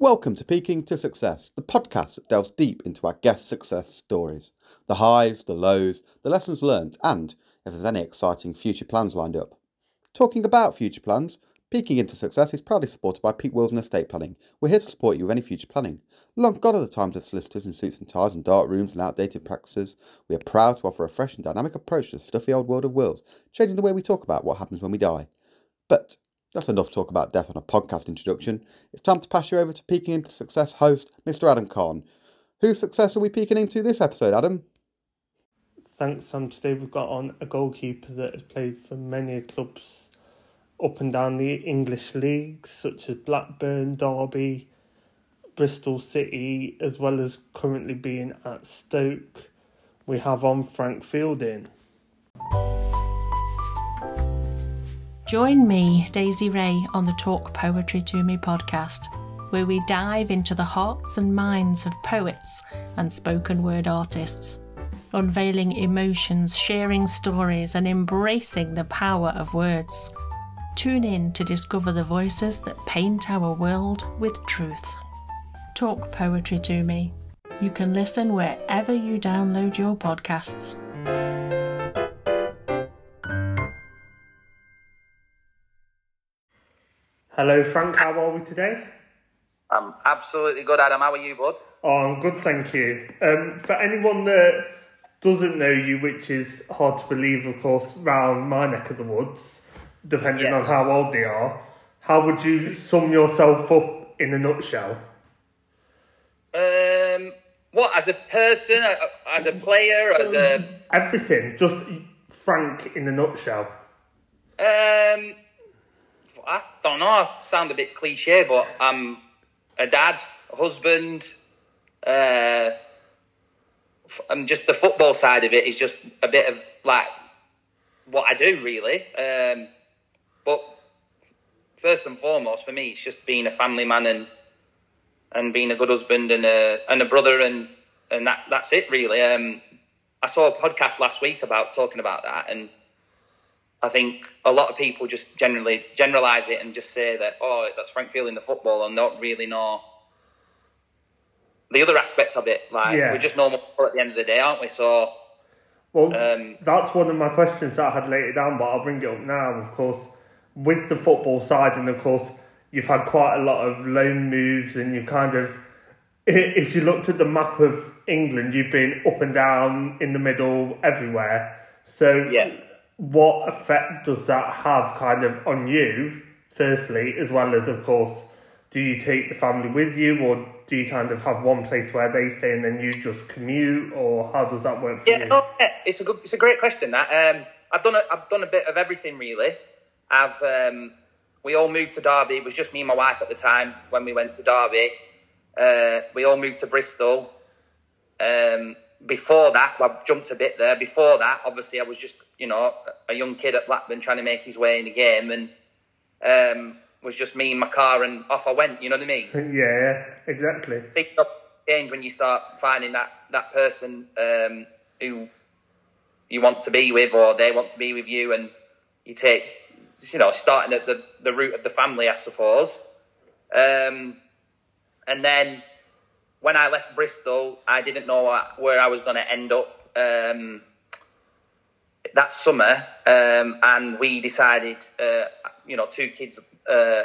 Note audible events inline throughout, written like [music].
Welcome to Peaking to Success, the podcast that delves deep into our guest success stories the highs, the lows, the lessons learned, and if there's any exciting future plans lined up. Talking about future plans, Peaking into Success is proudly supported by Peak Wills and Estate Planning. We're here to support you with any future planning. Long gone are the times of solicitors in suits and ties and dark rooms and outdated practices. We are proud to offer a fresh and dynamic approach to the stuffy old world of wills, changing the way we talk about what happens when we die. But that's enough talk about death on a podcast introduction. It's time to pass you over to Peaking into Success host, Mr. Adam Khan. Whose success are we peeking into this episode, Adam? Thanks, Sam. Today we've got on a goalkeeper that has played for many clubs up and down the English leagues, such as Blackburn, Derby, Bristol City, as well as currently being at Stoke. We have on Frank Fielding. Join me, Daisy Ray, on the Talk Poetry to Me podcast, where we dive into the hearts and minds of poets and spoken word artists, unveiling emotions, sharing stories, and embracing the power of words. Tune in to discover the voices that paint our world with truth. Talk poetry to me. You can listen wherever you download your podcasts. Hello, Frank. How are we today? I'm absolutely good, Adam. How are you, bud? Oh, I'm good, thank you. Um, for anyone that doesn't know you, which is hard to believe, of course, round my neck of the woods, depending Yeah. on how old they are, how would you sum yourself up in a nutshell? Um, what as a person, as a player, as a Everything, just Frank in a nutshell. um, I don't know. I sound a bit cliche, but I'm a dad, a husband. Uh, and just the football side of it is just a bit of like what I do, really. Um, but first and foremost, for me, it's just being a family man and and being a good husband and a and a brother and and that that's it really. Um, I saw a podcast last week about talking about that, and I think a lot of people just generally generalize it and just say that oh that's Frank Fielding the football and not really know the other aspect of it. Like Yeah. we're just normal at the end of the day, aren't we? So Well, Um, that's one of my questions that I had later down, but I'll bring it up now. Of course, with the football side, and of course, you've had quite a lot of loan moves, and you kind of, if you looked at the map of England, you've been up and down, in the middle, everywhere. So, Yeah. What effect does that have kind of on you, firstly, as well as, of course, do you take the family with you, or do you kind of have one place where they stay and then you just commute, or how does that work for Yeah, you? no, yeah, it's a good, it's a great question. That um, I've done, a, I've done a bit of everything really. I've, um, we all moved to Derby. It was just me and my wife at the time when we went to Derby. Uh, we all moved to Bristol. Um, before that, I jumped a bit there. Before that, obviously, I was just you know a young kid at Blackburn trying to make his way in the game, and um, was just me in my car and off I went. You know what I mean? [laughs] Yeah, exactly. big change when you start finding that that person um, who you want to be with or they want to be with you, and you take you know starting at the the root of the family, I suppose. Um, and then when I left Bristol, I didn't know where I was going to end up. Um, that summer, um, and we decided, uh, you know, two kids uh,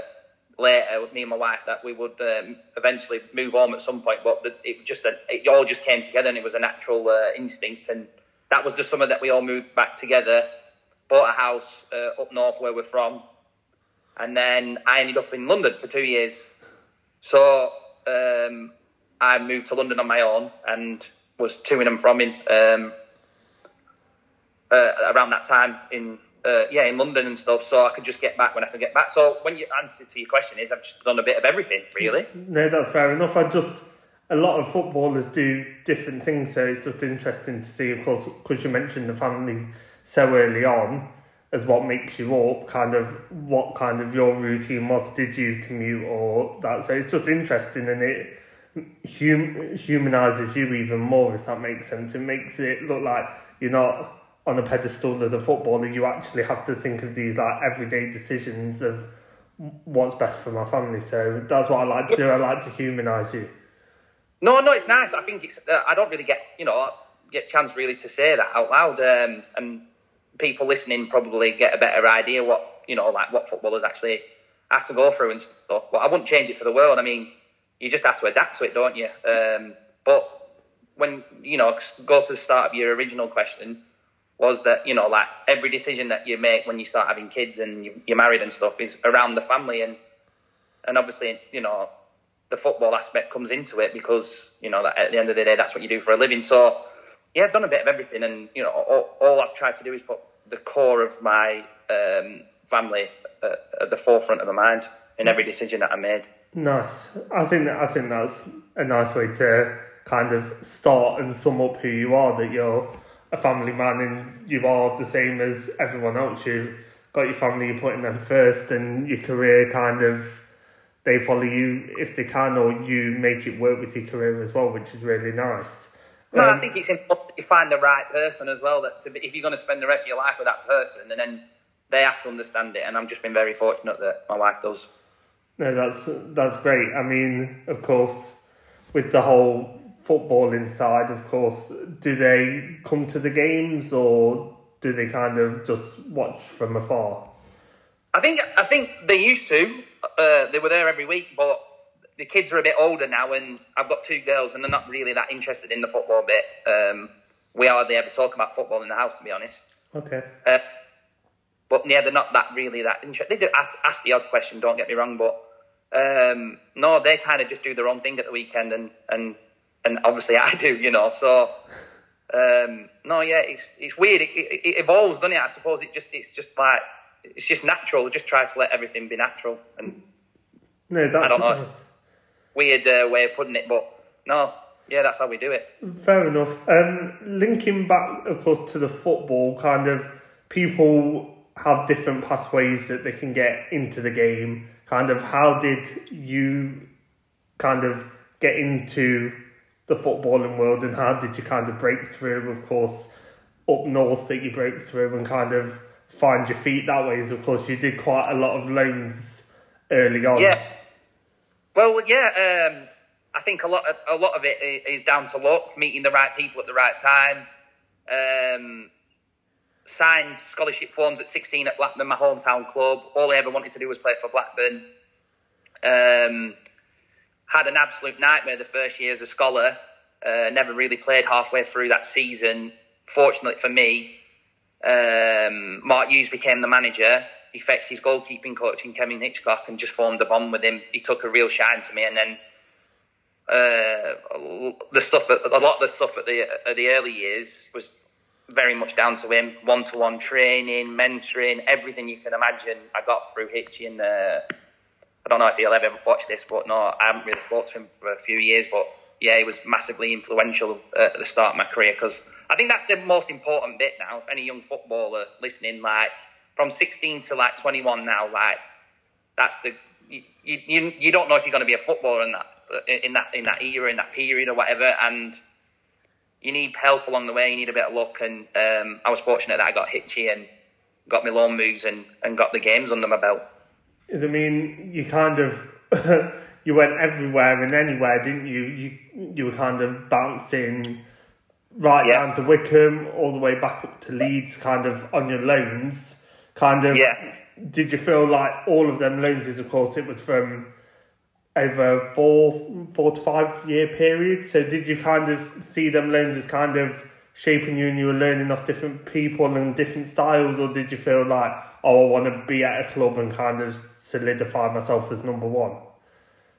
later, with me and my wife, that we would um, eventually move home at some point. But the, it just it all just came together, and it was a natural uh, instinct. And that was the summer that we all moved back together, bought a house uh, up north where we're from, and then I ended up in London for two years. So um, I moved to London on my own and was toing and from in. Um, uh, around that time in uh, yeah in London and stuff, so I could just get back when I could get back. So when your answer to your question is, I've just done a bit of everything, really. No, that's fair enough. I just a lot of footballers do different things, so it's just interesting to see, of course, because you mentioned the family so early on as what makes you up, kind of what kind of your routine was. Did you commute or that? So it's just interesting, and it hum- humanizes you even more, if that makes sense. It makes it look like you're not on a pedestal as a footballer. You actually have to think of these like everyday decisions of what's best for my family. So that's what I like to do. I like to humanise you. No, no, it's nice. I think it's. Uh, I don't really get you know get chance really to say that out loud, um, and people listening probably get a better idea what you know like what footballers actually have to go through and stuff. But I wouldn't change it for the world. I mean, you just have to adapt to it, don't you? Um, but when you know go to the start of your original question was that you know like every decision that you make when you start having kids and you, you're married and stuff is around the family and and obviously you know the football aspect comes into it because you know that at the end of the day that's what you do for a living. So yeah, I've done a bit of everything, and you know all, all I've tried to do is put the core of my um, family at, at the forefront of my mind in every decision that I made. Nice. I think I think that's a nice way to kind of start and sum up who you are. That you're a family man and you are the same as everyone else. You've got your family, you're putting them first, and your career kind of they follow you if they can, or you make it work with your career as well, which is really nice. No, um, I think it's important you find the right person as well. That to be, if you're going to spend the rest of your life with that person, and then they have to understand it. And I've just been very fortunate that my wife does. No, that's that's great. I mean, of course, with the whole footballing inside, of course, do they come to the games or do they kind of just watch from afar? I think I think they used to. Uh, they were there every week, but the kids are a bit older now, and I've got two girls, and they're not really that interested in the football bit. Um, we hardly ever talk about football in the house, to be honest. Okay. Uh, but yeah, they're not that really that interested. They do ask, ask the odd question, don't get me wrong, but um, no, they kind of just do their own thing at the weekend, and and and obviously I do, you know. So um, no, yeah, it's it's weird. It, it, it, evolves, doesn't it? I suppose it just it's just like it's just natural. Just try to let everything be natural, and no, that's I don't know. Nice. Weird uh, way of putting it, but no, yeah, that's how we do it. Fair enough. Um, linking back, of course, to the football, kind of people have different pathways that they can get into the game. Kind of, how did you kind of get into the footballing world, and how did you kind of break through? Of course, up north that you broke through and kind of find your feet that way. Is of course you did quite a lot of loans early on. Yeah. Well, yeah. Um, I think a lot of, a lot of it is down to luck, meeting the right people at the right time. Um, signed scholarship forms at 16 at Blackburn, my hometown club. All I ever wanted to do was play for Blackburn. Um, had an absolute nightmare the first year as a scholar. Uh, never really played halfway through that season. Fortunately for me, um, Mark Hughes became the manager. He fixed his goalkeeping coach in Kevin Hitchcock and just formed a bond with him. He took a real shine to me, and then uh, the stuff, a lot of the stuff at the at the early years was very much down to him. One to one training, mentoring, everything you can imagine. I got through Hitchy and uh, I don't know if he'll ever watch this, but no, I haven't really spoke to him for a few years. But yeah, he was massively influential uh, at the start of my career because I think that's the most important bit now. If any young footballer listening, like from 16 to like 21 now, like that's the you, you, you don't know if you're going to be a footballer in that in that in that era in that period or whatever and you need help along the way. You need a bit of luck, and um, I was fortunate that I got Hitchy and got my loan moves and, and got the games under my belt. I mean, you kind of [laughs] you went everywhere and anywhere, didn't you? You you were kind of bouncing right yeah. down to Wycombe, all the way back up to Leeds, kind of on your loans. Kind of. Yeah. Did you feel like all of them loans? Of course, it was from over four four to five year period. So did you kind of see them loans as kind of shaping you and you were learning off different people and different styles, or did you feel like, oh, I want to be at a club and kind of solidify myself as number one?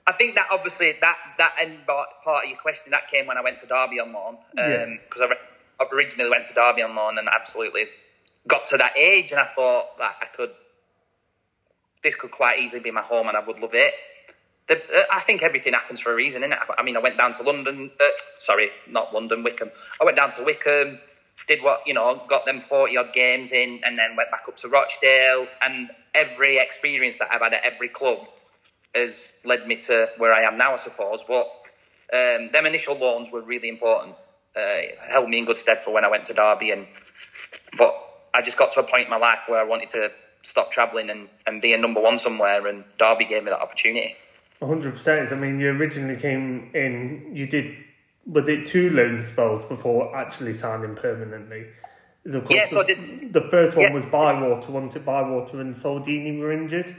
I think that obviously that that end part of your question that came when I went to Derby on loan because um, I originally went to Derby on loan and absolutely got to that age and I thought that I could this could quite easily be my home and I would love it the, uh, I think everything happens for a reason, innit? I mean, I went down to London. Uh, sorry, not London, Wycombe. I went down to Wycombe, did what you know, got them forty odd games in, and then went back up to Rochdale. And every experience that I've had at every club has led me to where I am now, I suppose. But um, them initial loans were really important. Uh, held me in good stead for when I went to Derby, and but I just got to a point in my life where I wanted to stop travelling and, and be a number one somewhere. And Derby gave me that opportunity. 100%. I mean, you originally came in, you did, was it two loan spells before actually signing permanently? Of Yeah, so I the, did- the first one yeah. was Bywater, wasn't it? Bywater and Saul Deeney were injured.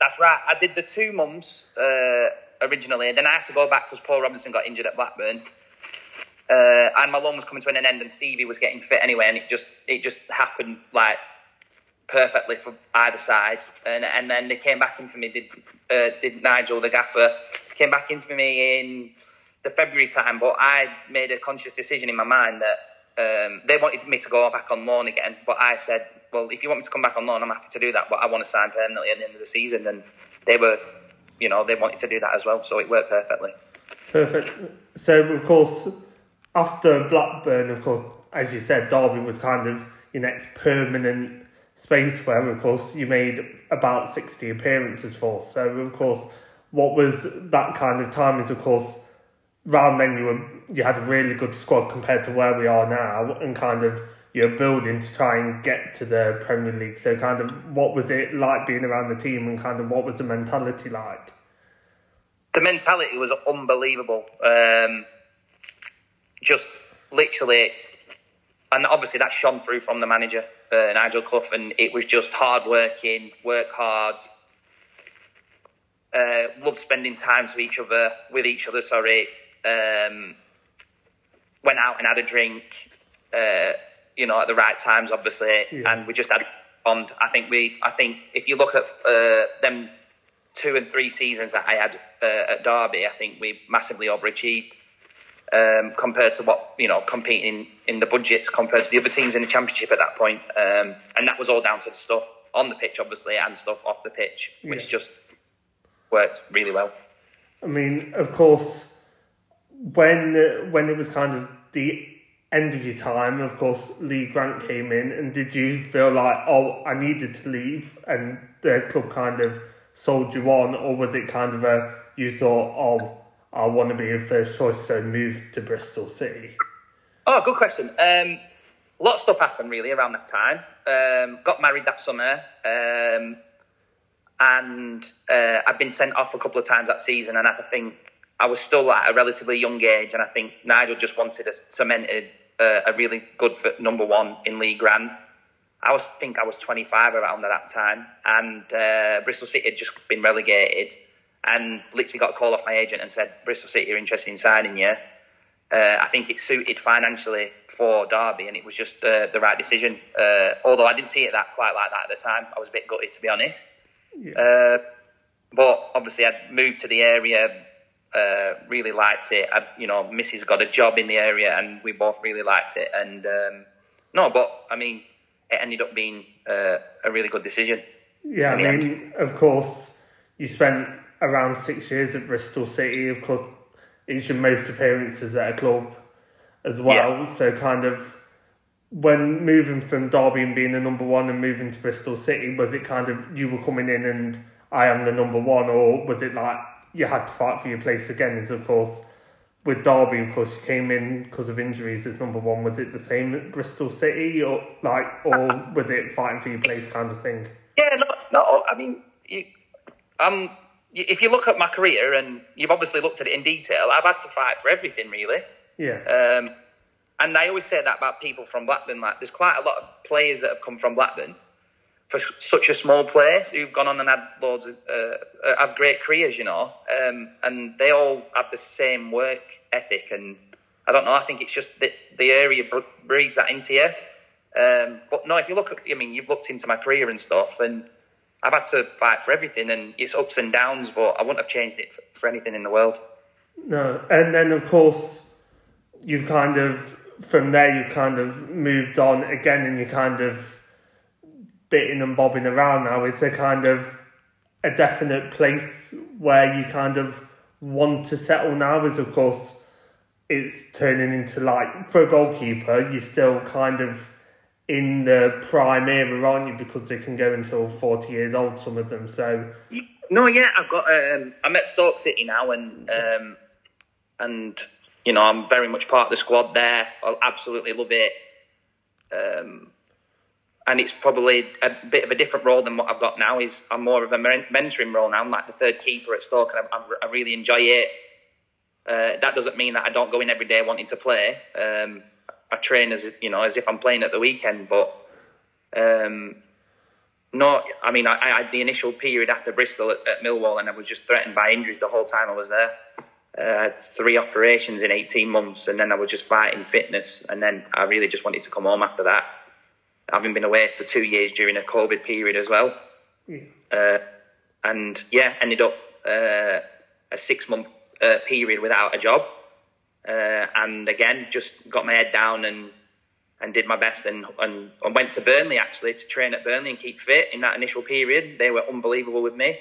That's right. I did the two months uh, originally, and then I had to go back because Paul Robinson got injured at Blackburn, uh, and my loan was coming to an end, and Stevie was getting fit anyway, and it just it just happened like perfectly for either side, and and then they came back in for me. Did uh, did Nigel the gaffer came back in for me in the February time, but I made a conscious decision in my mind that. Um, they wanted me to go back on loan again, but I said, "Well, if you want me to come back on loan, I'm happy to do that. But I want to sign permanently at the end of the season." And they were, you know, they wanted to do that as well, so it worked perfectly. Perfect. So, of course, after Blackburn, of course, as you said, Derby was kind of your next permanent space where, of course, you made about 60 appearances for. So, of course, what was that kind of time is, of course, round then you were you had a really good squad compared to where we are now and kind of you're building to try and get to the Premier League. So kind of what was it like being around the team and kind of what was the mentality like? the mentality was unbelievable. Um, just literally, and obviously that shone through from the manager, uh, Nigel Clough, and it was just hard working, work hard. Uh, spending time with each other, with each other. Sorry, um, went out and had a drink. Uh, you know, at the right times, obviously, Yeah. and we just had bond. I think we, I think if you look at uh, them two and three seasons that I had uh, at Derby, I think we massively overachieved um, compared to what you know competing in the budgets compared to the other teams in the championship at that point. Um, and that was all down to the stuff on the pitch, obviously, and stuff off the pitch, which Yeah. just worked really well. I mean, of course, when when it was kind of the end of your time, of course, Lee Grant came in, and did you feel like, oh, I needed to leave, and the club kind of sold you on, or was it kind of a you thought, oh, I want to be a first choice, so move to Bristol City? Oh, good question. Um, a lot of stuff happened really around that time. Um, got married that summer, um, and uh, I've been sent off a couple of times that season. And I think I was still at a relatively young age, and I think Nigel just wanted to cement a, a really good for number one in Lee Grant. I was think I was 25 around at that time, and uh, Bristol City had just been relegated, and literally got a call off my agent and said Bristol City are interested in signing you. Uh, I think it suited financially for Derby, and it was just uh, the right decision. Uh, although I didn't see it that quite like that at the time, I was a bit gutted to be honest. Uh, but obviously, I'd moved to the area, uh, really liked it. I, you know, Missy's got a job in the area, and we both really liked it. And um, no, but I mean, it ended up being uh, a really good decision. Yeah, I mean, of course, you spent around six years at Bristol City. Of course, it's your most appearances at a club as well. So, kind of, when moving from Derby and being the number one and moving to Bristol City, was it kind of you were coming in and I am the number one, or was it like you had to fight for your place again? is of course, with Derby, of course, you came in because of injuries as number one. Was it the same at Bristol City, or like, or was it fighting for your place kind of thing? Yeah, no, no. I mean, you, um, if you look at my career, and you've obviously looked at it in detail, I've had to fight for everything really. Yeah. Um, and I always say that about people from Blackburn. Like, there's quite a lot of players that have come from Blackburn for such a small place who've gone on and had loads of uh, uh, have great careers, you know. Um, and they all have the same work ethic, and I don't know. I think it's just that the area breeds that into you. Um, but no, if you look at, I mean, you've looked into my career and stuff, and I've had to fight for everything, and it's ups and downs. But I wouldn't have changed it for anything in the world. No, and then of course you've kind of from there you've kind of moved on again, and you kind of bitting and bobbing around now. It's a kind of a definite place where you kind of want to settle now. Is of course it's turning into like for a goalkeeper, you're still kind of in the prime era, aren't you? Because they can go until forty years old, some of them. So No, yeah, I've got. Um, I'm at Stoke City now, and um, and you know I'm very much part of the squad there. I absolutely love it. Um, and it's probably a bit of a different role than what I've got now. Is I'm more of a mentoring role now. I'm like the third keeper at Stoke, and I, I really enjoy it. Uh, that doesn't mean that I don't go in every day wanting to play. Um, I train as you know as if I'm playing at the weekend, but um, not. I mean, I, I, had the initial period after Bristol at, at, Millwall, and I was just threatened by injuries the whole time I was there. Uh, I had three operations in 18 months, and then I was just fighting fitness, and then I really just wanted to come home after that. Having been away for two years during a COVID period as well, uh, and yeah, ended up uh, a six month uh, period without a job, uh, and again just got my head down and and did my best and, and, and went to Burnley actually to train at Burnley and keep fit in that initial period. They were unbelievable with me.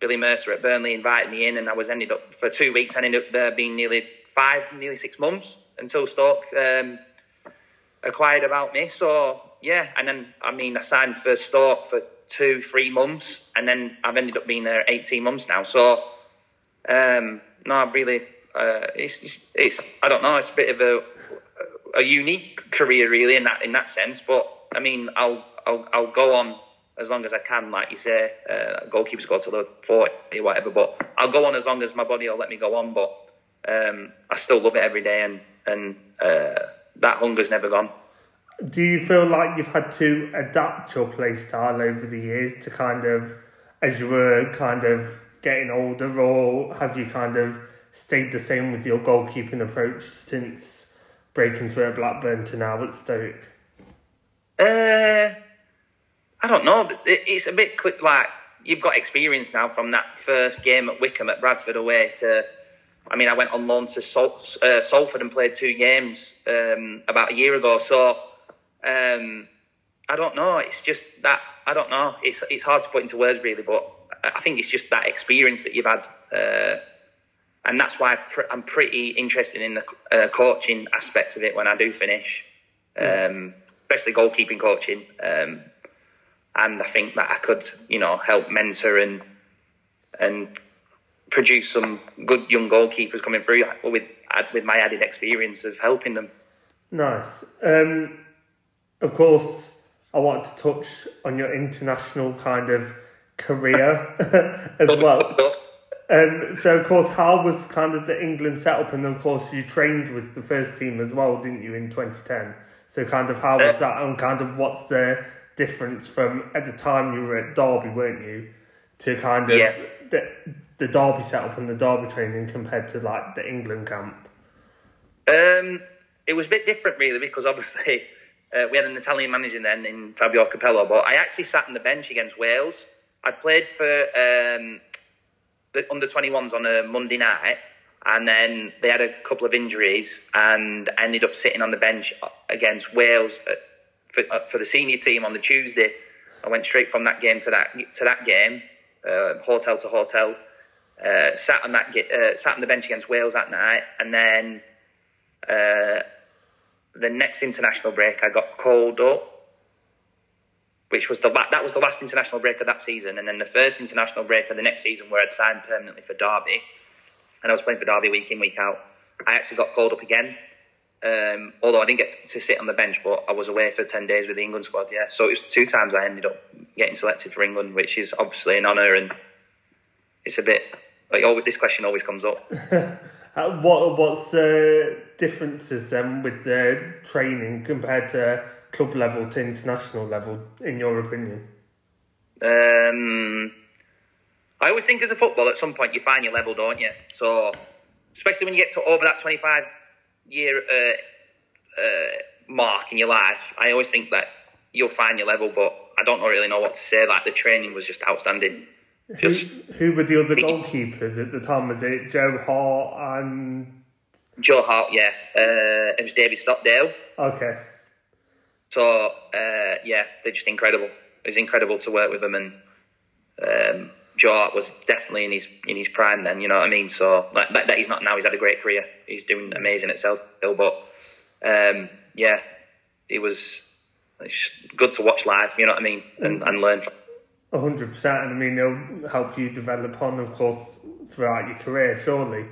Billy Mercer at Burnley invited me in, and I was ended up for two weeks. I ended up there being nearly five, nearly six months until Stoke um, acquired about me. So yeah, and then I mean I signed for Stoke for two, three months, and then I've ended up being there eighteen months now. So um, no, I've really uh, it's, it's, it's I don't know, it's a bit of a a unique career really in that in that sense. But I mean, I'll I'll, I'll go on as long as I can, like you say. Uh, goalkeepers go to the forty, whatever. But I'll go on as long as my body will let me go on. But um, I still love it every day, and and uh, that hunger's never gone. Do you feel like you've had to adapt your play style over the years to kind of, as you were kind of getting older, or have you kind of stayed the same with your goalkeeping approach since breaking into at Blackburn to now at Stoke? Uh, I don't know. It's a bit quick. Like you've got experience now from that first game at Wycombe at Bradford away to. I mean, I went on loan to Sal- uh, Salford and played two games um, about a year ago. So um, I don't know. It's just that I don't know. It's it's hard to put into words really, but I think it's just that experience that you've had. Uh, and that's why I'm pretty interested in the uh, coaching aspect of it when I do finish, um, especially goalkeeping coaching. Um, and I think that I could, you know, help mentor and and produce some good young goalkeepers coming through with with my added experience of helping them. Nice. Um, of course, I want to touch on your international kind of career [laughs] as well. Um, so, of course, how was kind of the England setup? And of course, you trained with the first team as well, didn't you, in 2010? So, kind of, how was that? And kind of, what's the difference from at the time you were at Derby, weren't you, to kind of yeah. the, the Derby setup and the Derby training compared to like the England camp? Um, it was a bit different, really, because obviously uh, we had an Italian manager then in Fabio Capello, but I actually sat on the bench against Wales. I played for um, the under 21s on a Monday night, and then they had a couple of injuries and ended up sitting on the bench against Wales for, for the senior team on the Tuesday. I went straight from that game to that to that game, uh, hotel to hotel. Uh, sat on that uh, sat on the bench against Wales that night, and then uh, the next international break, I got called up which was the that was the last international break of that season, and then the first international break of the next season where I'd signed permanently for Derby, and I was playing for Derby week in week out. I actually got called up again, um, although I didn't get to sit on the bench, but I was away for ten days with the England squad. Yeah, so it was two times I ended up getting selected for England, which is obviously an honour, and it's a bit like always, this question always comes up. [laughs] what what's the differences then with the training compared to club level to international level, in your opinion? Um, I always think as a footballer, at some point you find your level, don't you? So, especially when you get to over that 25 year uh, uh, mark in your life, I always think that you'll find your level, but I don't really know what to say. Like, the training was just outstanding. Just who, who were the other goalkeepers at the time? Was it Joe Hart and. Joe Hart, yeah. Uh, it was David Stockdale. Okay. So uh, yeah, they're just incredible. It was incredible to work with them, and um, Joe Hart was definitely in his in his prime then. You know what I mean? So like that, that he's not now. He's had a great career. He's doing amazing at Celtic, but um, yeah, it was good to watch live. You know what I mean? And, and learn from. hundred percent, and I mean they'll help you develop on, of course, throughout your career. Surely,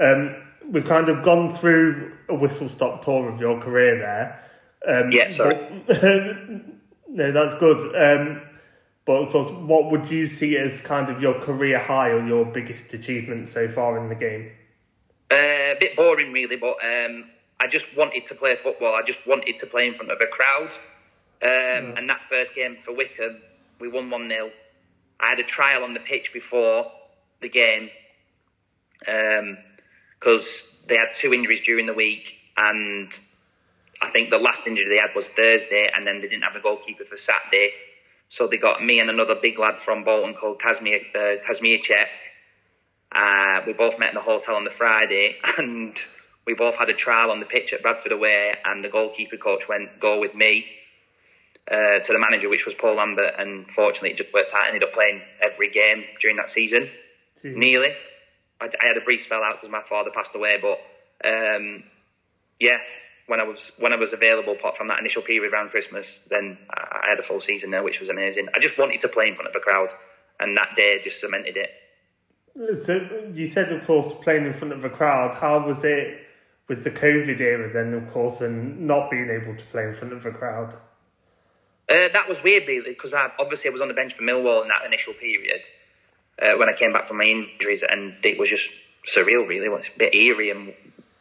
um, we've kind of gone through a whistle stop tour of your career there. Um, yeah, sorry. [laughs] No, that's good. Um, but of course, what would you see as kind of your career high or your biggest achievement so far in the game? Uh, a bit boring, really, but um, I just wanted to play football. I just wanted to play in front of a crowd. Um, And that first game for Wycombe, we won 1 0. I had a trial on the pitch before the game because they had two injuries during the week, and I think the last injury they had was Thursday, and then they didn't have a goalkeeper for Saturday. So they got me and another big lad from Bolton called Kazmir, uh, Uh, we both met in the hotel on the Friday, [laughs] and we both had a trial on the pitch at Bradford away, and the goalkeeper coach went, go with me uh, to the manager, which was Paul Lambert, and fortunately it just worked out. I ended up playing every game during that season, nearly. I, I had a brief spell out because my father passed away, but um, yeah, when I was when I was available, apart from that initial period around Christmas, then I, I had a full season there, which was amazing. I just wanted to play in front of a crowd, and that day just cemented it. So you said, of course, playing in front of a crowd. How was it with the COVID era then, of course, and not being able to play in front of a crowd? Uh, that was weird, really, because I, obviously I was on the bench for Millwall in that initial period uh, when I came back from my injuries, and it was just surreal, really. It was a bit eerie and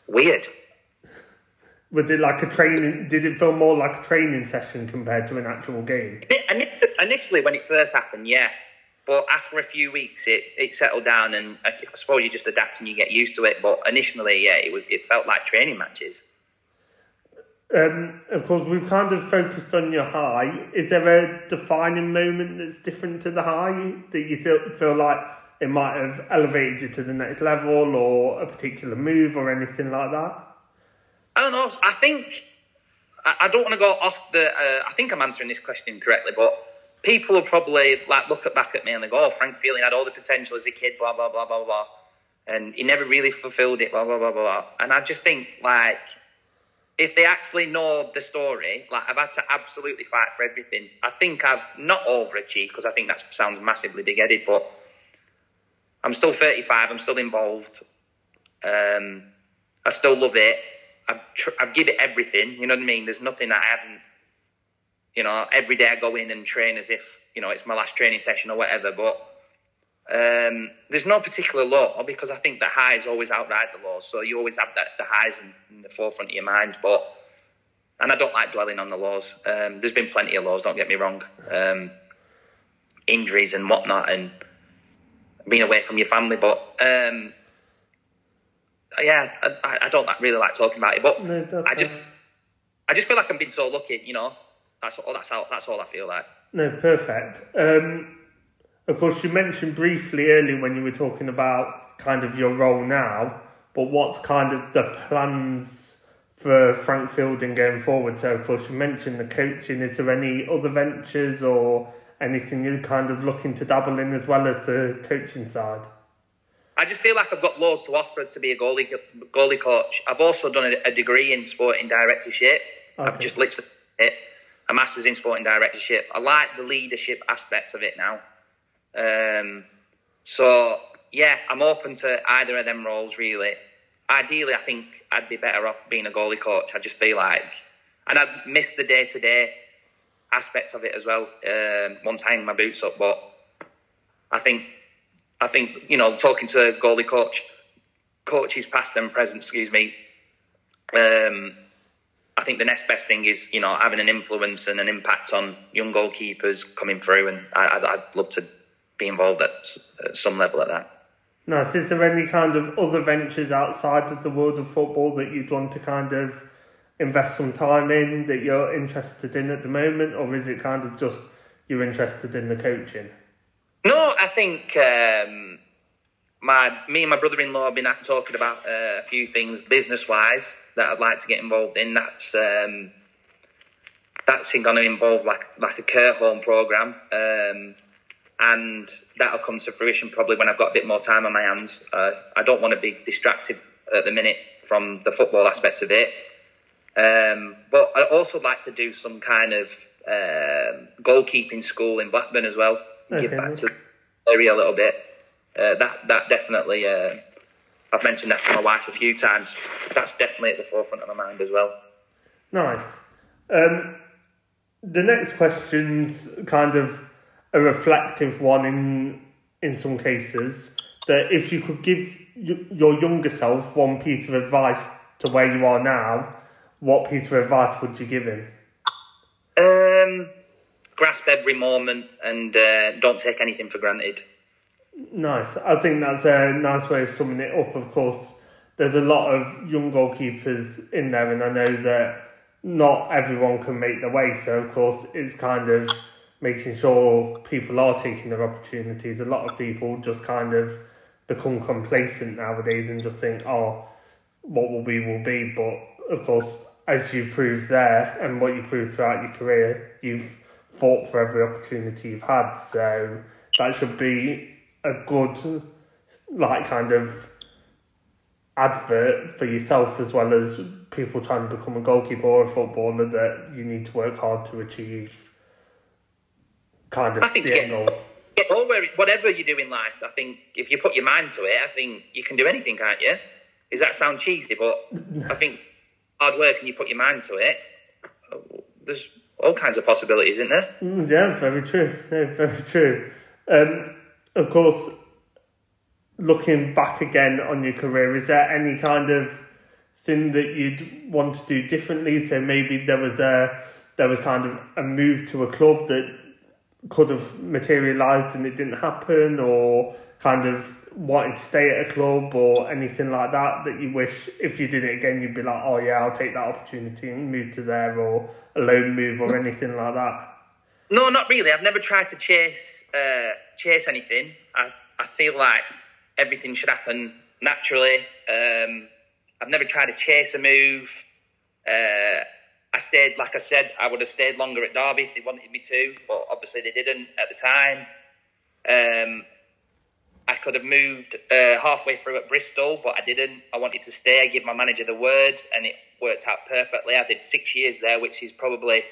weird. Was it like a training? Did it feel more like a training session compared to an actual game? Ini- Initially, when it first happened, yeah. But after a few weeks, it, it settled down, and I suppose you just adapt and you get used to it. But initially, yeah, it was it felt like training matches. Um, of course, we've kind of focused on your high. Is there a defining moment that's different to the high that you feel, feel like it might have elevated you to the next level, or a particular move, or anything like that? I don't know. I think I, don't want to go off the. Uh, I think I'm answering this question correctly, but people will probably like look at back at me and they go, "Oh, Frank Fielding had all the potential as a kid, blah blah blah blah blah," and he never really fulfilled it, blah blah blah. blah. And I just think like. If they actually know the story, like I've had to absolutely fight for everything. I think I've not overachieved because I think that sounds massively big-headed, but I'm still 35. I'm still involved. Um, I still love it. I've tr- I've given it everything. You know what I mean? There's nothing that I haven't. You know, every day I go in and train as if you know it's my last training session or whatever. But um, there's no particular law because I think the highs always outride the laws. So you always have that the highs in, in the forefront of your mind. But and I don't like dwelling on the laws. Um, there's been plenty of laws. Don't get me wrong. Um, injuries and whatnot, and being away from your family. But um, yeah, I, I don't like- really like talking about it. But No, I just. I just feel like I'm being so lucky. You know, that's all. That's all. That's all I feel like. No, perfect. Um, of course, you mentioned briefly earlier when you were talking about kind of your role now, but what's kind of the plans for Frank Fielding going forward? So, of course, you mentioned the coaching. Is there any other ventures or anything you're kind of looking to dabble in as well as the coaching side? I just feel like I've got loads to offer to be a goalie goalie coach. I've also done a, a degree in sporting directorship. I've just literally a master's in sporting directorship. I like the leadership aspect of it now. Um, so yeah, I'm open to either of them roles really. Ideally, I think I'd be better off being a goalie coach. I just feel like, and I'd miss the day to day aspect of it as well. Um, once I hang my boots up, but I think I think you know, talking to a goalie coach, coaches past and present, excuse me. Um, I think the next best thing is you know having an influence and an impact on young goalkeepers coming through, and I, I'd love to be involved at, some level at that. Nice. Is there any kind of other ventures outside of the world of football that you'd want to kind of invest some time in that you're interested in at the moment, or is it kind of just you're interested in the coaching? No, I think um, my me and my brother-in-law have been talking about uh, a few things business-wise that I'd like to get involved in. That's um, that's going to involve like like a care home program, um, and that'll come to fruition probably when I've got a bit more time on my hands. Uh, I don't want to be distracted at the minute from the football aspect of it. Um, but I'd also like to do some kind of um goalkeeping school in Blackburn as well. Give Okay. back to the area a little bit. Uh, that that definitely. Uh, I've mentioned that to my wife a few times. That's definitely at the forefront of my mind as well. Nice. Um, the next question's kind of a reflective one in in some cases. That if you could give your younger self one piece of advice to where you are now, what piece of advice would you give him? Um, grasp every moment and uh, don't take anything for granted. Nice. I think that's a nice way of summing it up. Of course, there's a lot of young goalkeepers in there, and I know that not everyone can make the way. So, of course, it's kind of making sure people are taking their opportunities. A lot of people just kind of become complacent nowadays and just think, oh, what will be, will be. But, of course, as you proved there and what you proved throughout your career, you've fought for every opportunity you've had. So, that should be a good, like, kind of advert for yourself as well as people trying to become a goalkeeper or a footballer that you need to work hard to achieve kind of I think the get, end goal. get over it, whatever you do in life, I think if you put your mind to it, I think you can do anything, can't you? Does that sound cheesy? But I think hard work and you put your mind to it, there's all kinds of possibilities, isn't there? Mm, yeah, very true. No, very true. Um, of course, looking back again on your career, is there any kind of thing that you'd want to do differently? So maybe there was a there was kind of a move to a club that could have materialised and it didn't happen, or kind of wanting to stay at a club or anything like that that you wish if you did it again you'd be like oh yeah I'll take that opportunity and move to there or a loan move or anything like that. No not really. I've never tried to chase uh, chase anything. I, I feel like everything should happen naturally. Um, I've never tried to chase a move. Uh, I stayed like I said I would have stayed longer at Derby if they wanted me to but obviously they didn't at the time um, I could have moved uh, halfway through at Bristol, but I didn't. I wanted to stay. I gave my manager the word, and it worked out perfectly. I did six years there, which is probably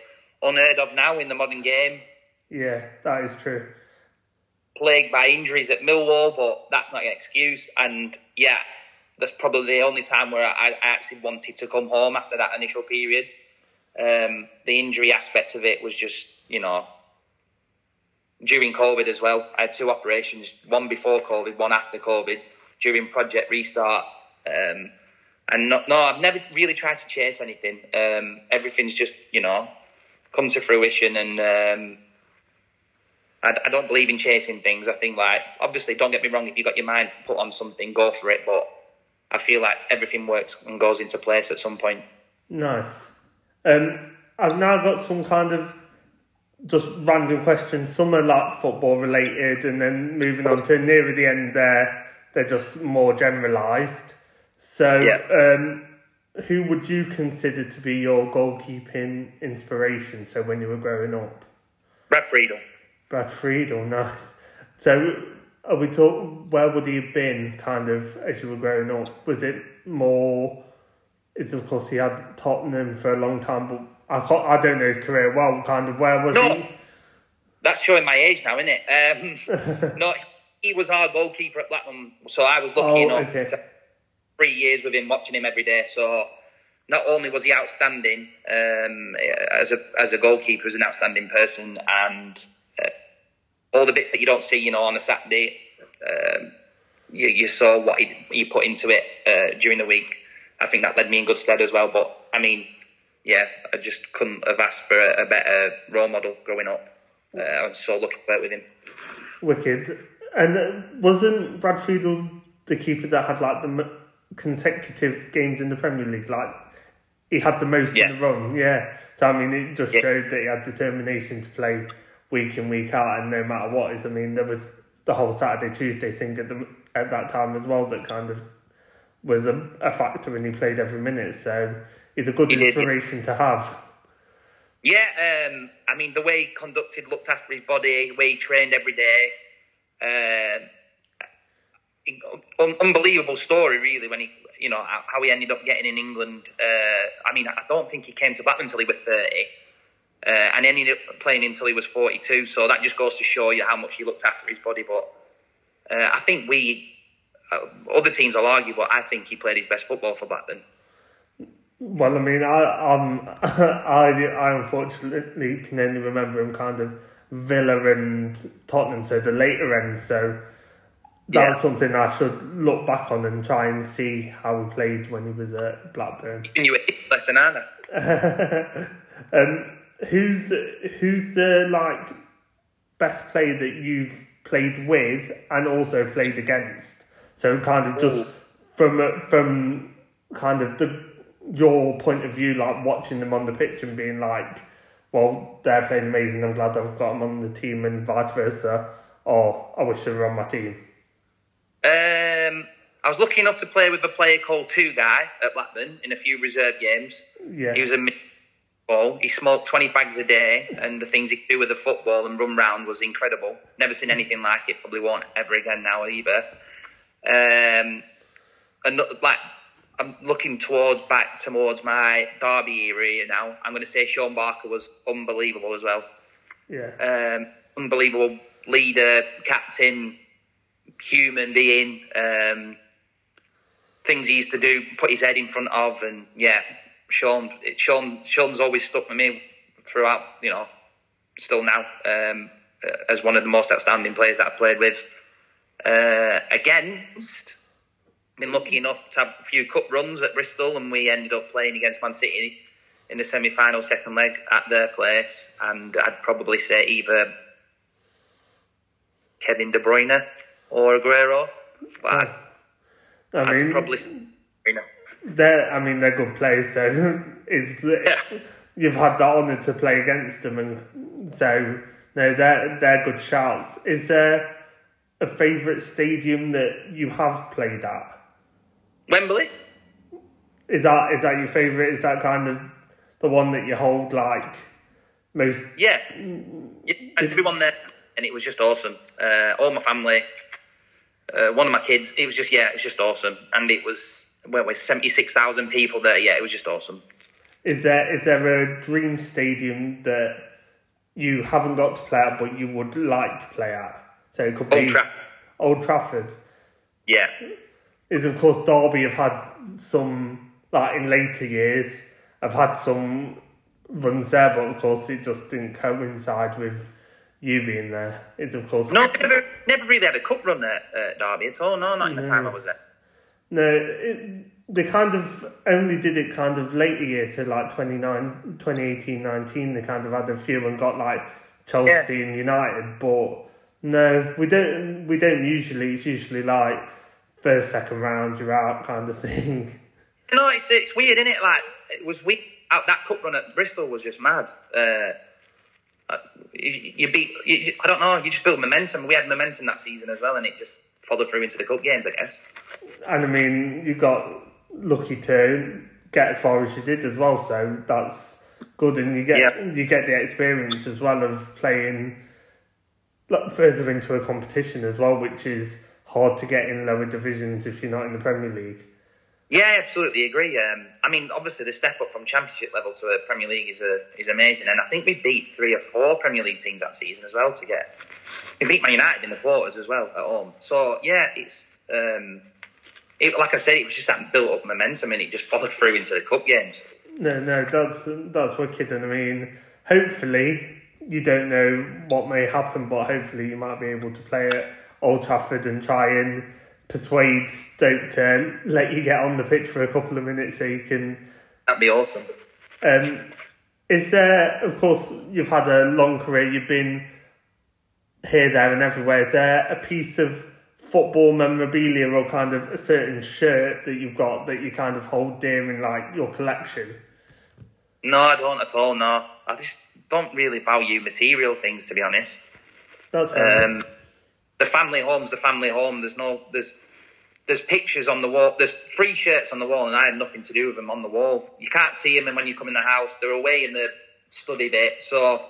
unheard of now in the modern game. Yeah, that is true. Plagued by injuries at Millwall, but that's not an excuse. And yeah, that's probably the only time where I, I actually wanted to come home after that initial period. Um, the injury aspect of it was just, you know, during COVID as well. I had two operations, one before COVID, one after COVID, during Project Restart. Um, and no, no, I've never really tried to chase anything. Um, everything's just, you know, come to fruition. And um, I, I, don't believe in chasing things. I think, like, obviously, don't get me wrong, if you've got your mind put on something, go for it. But I feel like everything works and goes into place at some point. Nice. Um, I've now got some kind of just random questions. Some are like football related, and then moving on to nearer the end there, they're just more generalised. So, yeah. um, who would you consider to be your goalkeeping inspiration? So, when you were growing up, Brad Friedel. Brad Friedel, nice. So, are we talk? Where would he have been, kind of, as you were growing up? Was it more? It's of course he had Tottenham for a long time, but I can't, I don't know his career well. Kind of where was no, he? That's showing my age now, isn't it? Um, [laughs] no, he was our goalkeeper at Blackburn, so I was lucky Oh, enough okay. to three years with him, watching him every day. So not only was he outstanding um, as a as a goalkeeper, as an outstanding person, and uh, all the bits that you don't see, you know, on a Saturday, um, you, you saw what he, he put into it uh, during the week. I think that led me in good stead as well. But I mean, yeah, I just couldn't have asked for a, a better role model growing up. Uh, I was so lucky to work with him. Wicked. And uh, wasn't Brad Friedel the keeper that had like the m- consecutive games in the Premier League? Like he had the most Yeah. in the run. Yeah. So I mean, it just Yeah. showed that he had determination to play week in week out, and no matter what is. I mean, there was the whole Saturday Tuesday thing at the at that time as well that kind of was a, a factor when he played every minute. So it's a good He did, yeah. inspiration to have. Yeah, um, I mean the way he conducted, looked after his body, the way he trained every day. Um un- unbelievable story, really. When he, you know, how he ended up getting in England. Uh, I mean, I don't think he came to Blackburn until he was thirty, uh, and ended up playing until he was forty-two. So that just goes to show you how much he looked after his body. But uh, I think we, uh, other teams will argue, but I think he played his best football for Blackburn. Well, I mean, I um, [laughs] I I unfortunately can only remember him kind of Villa and Tottenham, so the later end. So that's Yeah. something I should look back on and try and see how he played when he was at Blackburn. And you a lesson, aren't I? um, who's who's the like best player that you've played with and also played against? So kind of just Ooh. from from kind of the your point of view, like watching them on the pitch and being like, well, they're playing amazing. I'm glad I've got them on the team, and vice versa. Or I wish they were on my team. Um, I was lucky enough to play with a player called Tugay at Blackburn in a few reserve games. Yeah, He was a ball. He smoked 20 fags a day, and the things he could do with the football and run round was incredible. Never seen anything like it. Probably won't ever again now either. Um, and like, I'm looking towards back towards my Derby era now. I'm going to say Shaun Barker was unbelievable as well. yeah, Um, unbelievable leader, captain, human being. Um, things he used to do, put his head in front of, and yeah, Shaun. It, Shaun. Shaun's always stuck with me throughout. You know, still now um, as one of the most outstanding players that I've played with. Uh, against, I've been lucky enough to have a few cup runs at Bristol, and we ended up playing against Man City in the semi-final second leg at their place, and I'd probably say either Kevin De Bruyne or Aguero. But I'd, I I'd mean, probably say De they're I mean they're good players, so [laughs] it's Yeah. you've had the honour to play against them, and so no, they're they're good shouts. Is there a favourite stadium that you have played at? Wembley. Is that is that your favourite? Is that kind of the one that you hold like most? Yeah, yeah everyone there, and it was just awesome. Uh, all my family, uh, one of my kids. It was just yeah, it was just awesome, and it was well, with seventy six thousand people there. Yeah, it was just awesome. Is there is there a dream stadium that you haven't got to play at, but you would like to play at? So it could be Old Trafford. Old Trafford. Yeah, is of course Derby have had some like in later years have had some runs there, but of course it just didn't coincide with you being there. It's of course no, never, never really had a cup run at uh, Derby at all. No, not in the time I was there. no. It, they kind of only did it kind of later years, so like 29, 2018, 19, They kind of had a few and got like Chelsea and United, but no, we don't. We don't usually. It's usually like first, second round, you're out kind of thing. [laughs] No, it's it's weird, isn't it? Like it was weird. Out that cup run at Bristol was just mad. Uh, uh, you, you beat. You, I don't know. You just built momentum. We had momentum that season as well, and it just followed through into the cup games, I guess. And I mean, you got lucky to get as far as you did as well, so that's good. And you get Yeah. you get the experience as well of playing like, further into a competition as well, which is hard to get in lower divisions if you're not in the Premier League. Yeah, absolutely agree. Um, I mean, obviously, the step up from Championship level to a Premier League is a, is amazing, and I think we beat three or four Premier League teams that season as well to get. We beat Man United in the quarters as well at home. So yeah, it's um, it, like I said, it was just that built up momentum, and it just followed through into the cup games. No, no, that's that's wicked, and I mean, hopefully you don't know what may happen, but hopefully you might be able to play at Old Trafford and try and persuade Stoke to let you get on the pitch for a couple of minutes so you can. That'd be awesome. Um, is there, of course, you've had a long career. You've been here, there, and everywhere. Is there a piece of football memorabilia or kind of a certain shirt that you've got that you kind of hold dear in like your collection? No, I don't at all. No, I just don't really value material things, to be honest. That's. Um, the family home's the family home. There's no there's there's pictures on the wall. There's free shirts on the wall, and I had nothing to do with them on the wall. You can't see them, and when you come in the house, they're away in the study bit, so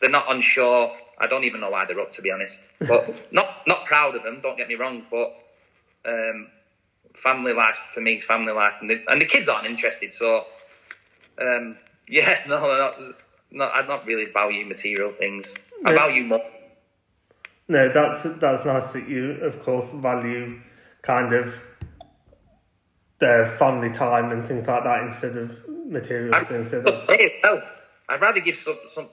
they're not on show. I don't even know why they're up, to be honest. [laughs] But not not proud of them. Don't get me wrong, but um, family life for me is family life, and the, and the kids aren't interested. So um, [laughs] yeah, no, not, not, I don't really value material things. I value more. No, that's that's nice that you, of course, value kind of their family time and things like that instead of material I'm, things. So that's... Well, I'd rather give some, some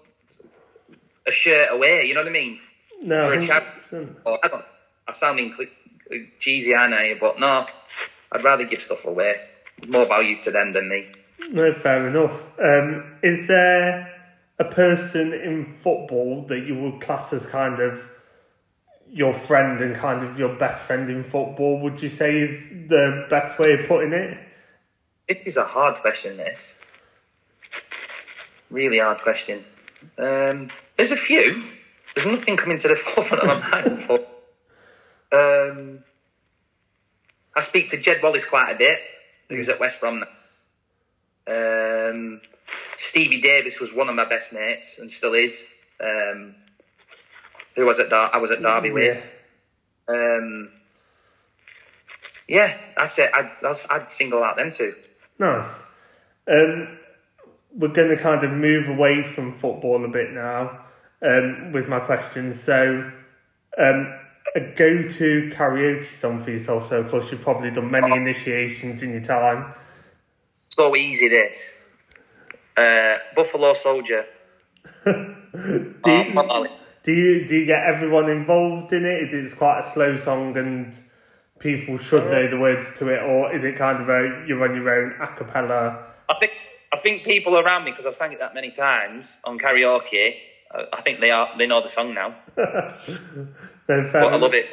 a shirt away. You know what I mean? no, for a chap- 100%. Or I don't. I'm sounding cheesy, aren't I? But no, I'd rather give stuff away. More value to them than me. No, fair enough. Um, is there a person in football that you would class as kind of your friend and kind of your best friend in football? Would you say is the best way of putting it? It is a hard question. This really hard question. Um, there's a few. There's nothing coming to the [laughs] forefront of my mind. But, um, I speak to Jed Wallace quite a bit, who's at West Brom now. Um, Stevie Davies was one of my best mates and still is. Um, who was at Dar- I was at Derby with. Um, yeah, that's it. I'd, that's, I'd single out them two. Nice. Um, we're going to kind of move away from football a bit now um, with my questions. So, um, a go to karaoke song for yourself. So, of course, you've probably done many initiations in your time. So easy this. Uh, Buffalo Soldier. [laughs] Do Oh, you, do you do you get everyone involved in it? Is it quite a slow song and people should know the words to it, or is it kind of a you're on your own a cappella? I think I think people around me because I've sang it that many times on karaoke. uh, I think they are they know the song now. [laughs] No, fair But I love it.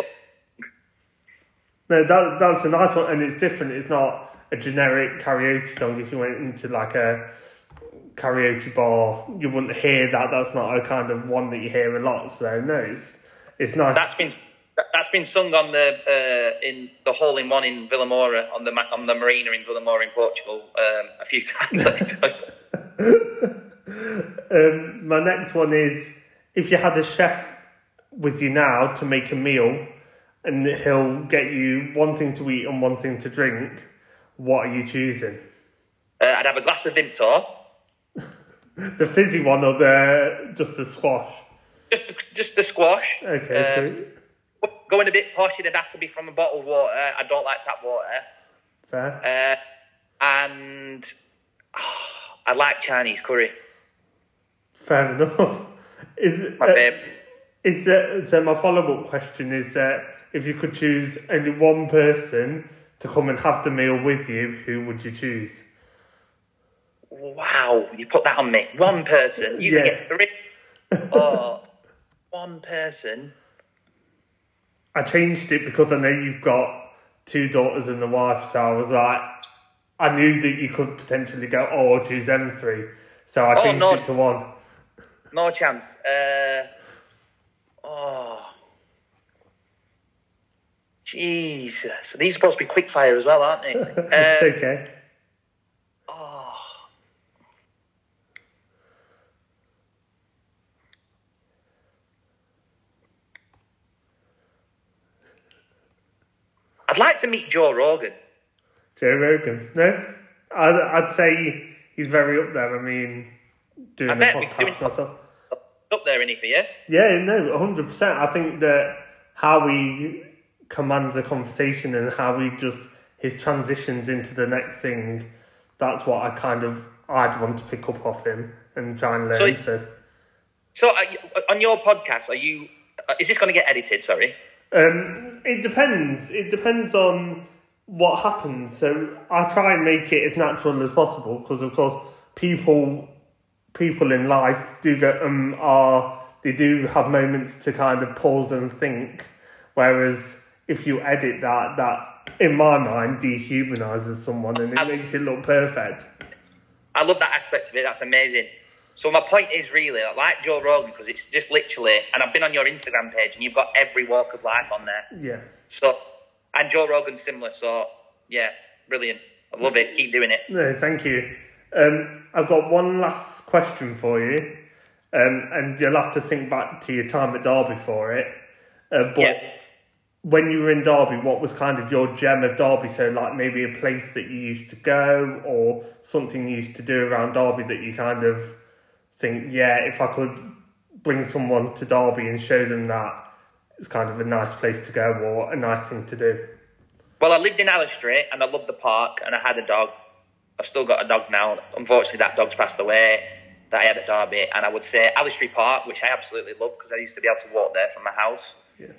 No, that that's a nice one, and it's different. It's not a generic karaoke song. If you went into like a karaoke bar, you wouldn't hear that. That's not a kind of one that you hear a lot. So no, it's it's nice. That's been that's been sung on the uh, in the hole in one in Vilamoura on the on the marina in Vilamoura in Portugal um, a few [laughs] times. let me tell you. Um, my next one is if you had a chef with you now to make a meal, and he'll get you one thing to eat and one thing to drink. What are you choosing? uh, I'd have a glass of Vimto. [laughs] The fizzy one or the just the squash? Just, just the squash. Okay, Um. Going a bit posh, it'd have to be from a bottled water. I don't like tap water. fair. Uh, and [sighs] I like Chinese curry. Fair enough. [laughs] Is, My uh, favourite. is that, so my follow up question is that if you could choose only one person to come and have the meal with you, who would you choose? Wow, you put that on me. One person. You Yeah. get three. [laughs] Oh, one person. I changed it because I know you've got two daughters and a wife, so I was like, I knew that you could potentially go, oh, I'll choose them three. So I Oh, changed no. it to one. No chance. Uh, oh. Jesus. These are supposed to be quick fire as well, aren't they? Uh, [laughs] okay. oh. I'd like to meet Joe Rogan. Joe Rogan. No? I'd, I'd say he's very up there. I mean, doing I the podcast could do it- myself. Up there, any for you? Yeah, no, hundred percent. I think that how he commands a conversation and how he just his transitions into the next thing. That's what I kind of I'd want to pick up off him and try and learn. So- So, So, are you, on your podcast, are you? Uh, is this going to get edited? Sorry. um, it depends. It depends on what happens. So I try and make it as natural as possible because, of course, people people in life do get um are they do have moments to kind of pause and think. Whereas if you edit that, that in my mind dehumanizes someone and it I- makes it look perfect. I love that aspect of it. That's amazing. So my point is really I like Joe Rogan because it's just literally, and I've been on your Instagram page and you've got every walk of life on there. Yeah. So, and Joe Rogan's similar. So, yeah, brilliant. I love it. Keep doing it. No, thank you. Um, I've got one last question for you, um, and you'll have to think back to your time at Derby for it. Uh, but Yeah. When you were in Derby, what was kind of your gem of Derby? So, like maybe a place that you used to go, or something you used to do around Derby that you kind of think, yeah, if I could bring someone to Derby and show them that, it's kind of a nice place to go or a nice thing to do. Well, I lived in Allestree and I loved the park and I had a dog. I've still got a dog now. Unfortunately, that dog's passed away that I had at Derby. And I would say Allestree Park, which I absolutely love because I used to be able to walk there from my house. Yes.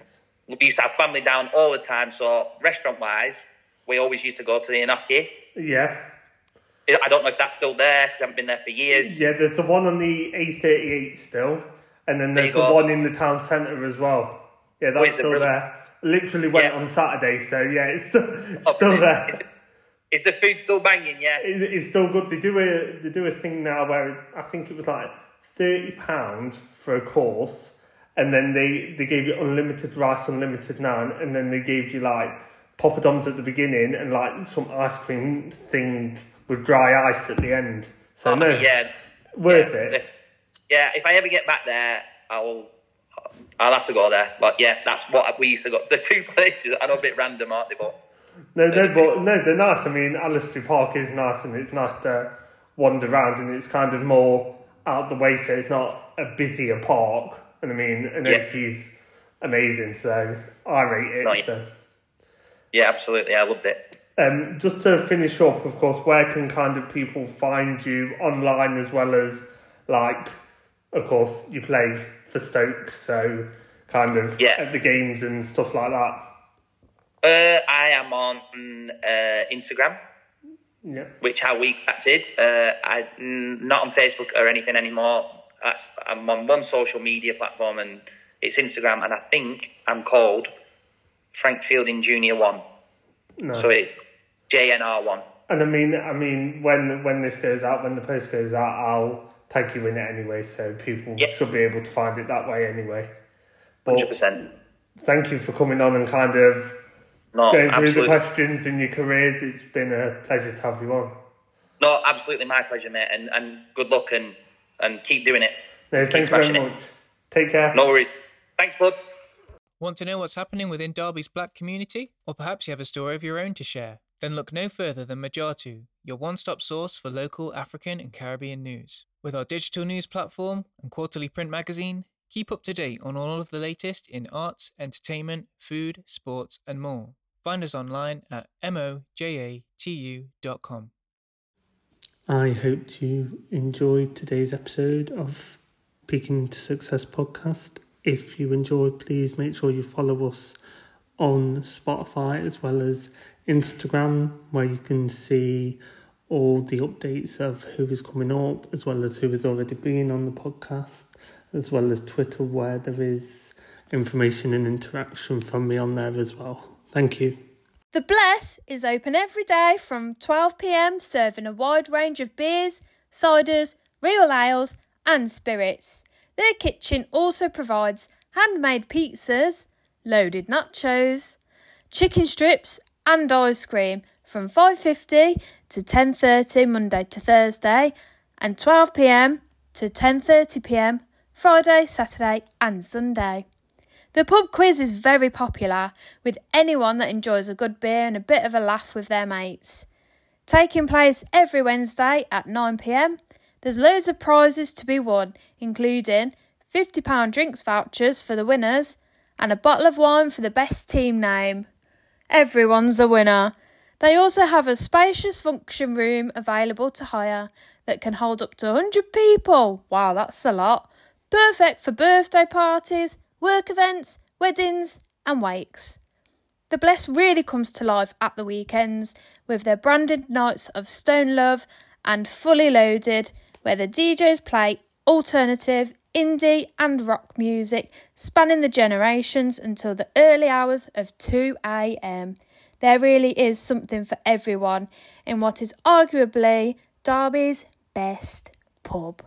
We used to have family down all the time. So, restaurant wise, we always used to go to the Anoki. Yeah. I don't know if that's still there because I haven't been there for years. Yeah, there's the one on the A38 still. And then there's you the one in the town centre as well. Yeah, that's still there. Literally went Yeah. on Saturday, so yeah, it's still, it's Oh, still there. Is, is the food still banging? Yeah. It- It's still good. They do a they do a thing now where it, I think it was like thirty pound for a course, and then they they gave you unlimited rice, unlimited naan, and then they gave you like poppadoms at the beginning and like some ice cream thing with dry ice at the end. So Oh, no, Yeah. worth yeah. it. Yeah, if I ever get back there, I'll I'll have to go there. But yeah, that's what we used to go. The two [laughs] places I know a bit random, aren't they? But No, no, They're but no, they're nice. I mean, Allestree Park is nice, and it's nice to wander around, and it's kind of more out the way, so it's not a busier park. And I mean, and Yeah. Amazing, so I rate it. Yeah. So, yeah, absolutely, I loved it. um, just to finish up, of course, where can kind of people find you online as well as like, of course, you play for Stoke, so kind of Yeah. at the games and stuff like that. Uh, I am on uh, Instagram, Yeah. which how we acted. Uh, I not on Facebook or anything anymore. That's, I'm on one social media platform, and it's Instagram, and I think I'm called Frank Fielding Junior One. Nice. So it JNR One. And I mean, I mean, when when this goes out, when the post goes out, I'll tag you in it anyway, so people Yeah. should be able to find it that way anyway. Hundred percent. thank you for coming on and kind of No, going through the questions in your careers. It's been a pleasure to have you on. No, absolutely my pleasure, mate, and, and good luck and, and keep doing it. No, Keep thank you very smashing it. much. Take care. No worries. Thanks, bud. Want to know what's happening within Derby's black community? Or perhaps you have a story of your own to share? Then look no further than Mojatu, your one stop source for local African and Caribbean news. With our digital news platform and quarterly print magazine, keep up to date on all of the latest in arts, entertainment, food, sports, and more. Find us online at mojatu.com. I hope you enjoyed today's episode of Peaking to Success podcast. If you enjoyed, please make sure you follow us on Spotify as well as Instagram, where you can see all the updates of who is coming up, as well as who has already been on the podcast, as well as Twitter, where there is information and interaction from me on there as well. Thank you. The Bless is open every day from 12pm, serving a wide range of beers, ciders, real ales, and spirits. Their kitchen also provides handmade pizzas, loaded nachos, chicken strips, and ice cream from 5:50 to 10:30 Monday to Thursday and 12pm to 10:30pm Friday, Saturday, and Sunday. The pub quiz is very popular with anyone that enjoys a good beer and a bit of a laugh with their mates. Taking place every Wednesday at 9pm, there's loads of prizes to be won, including £50 drinks vouchers for the winners and a bottle of wine for the best team name. Everyone's a winner. They also have a spacious function room available to hire that can hold up to 100 people. Wow, that's a lot. Perfect for birthday parties, work events, weddings, and wakes. The Bless really comes to life at the weekends with their branded nights of Stone Love and Fully Loaded, where the DJs play alternative, indie, and rock music spanning the generations until the early hours of 2 am. There really is something for everyone in what is arguably Derby's best pub.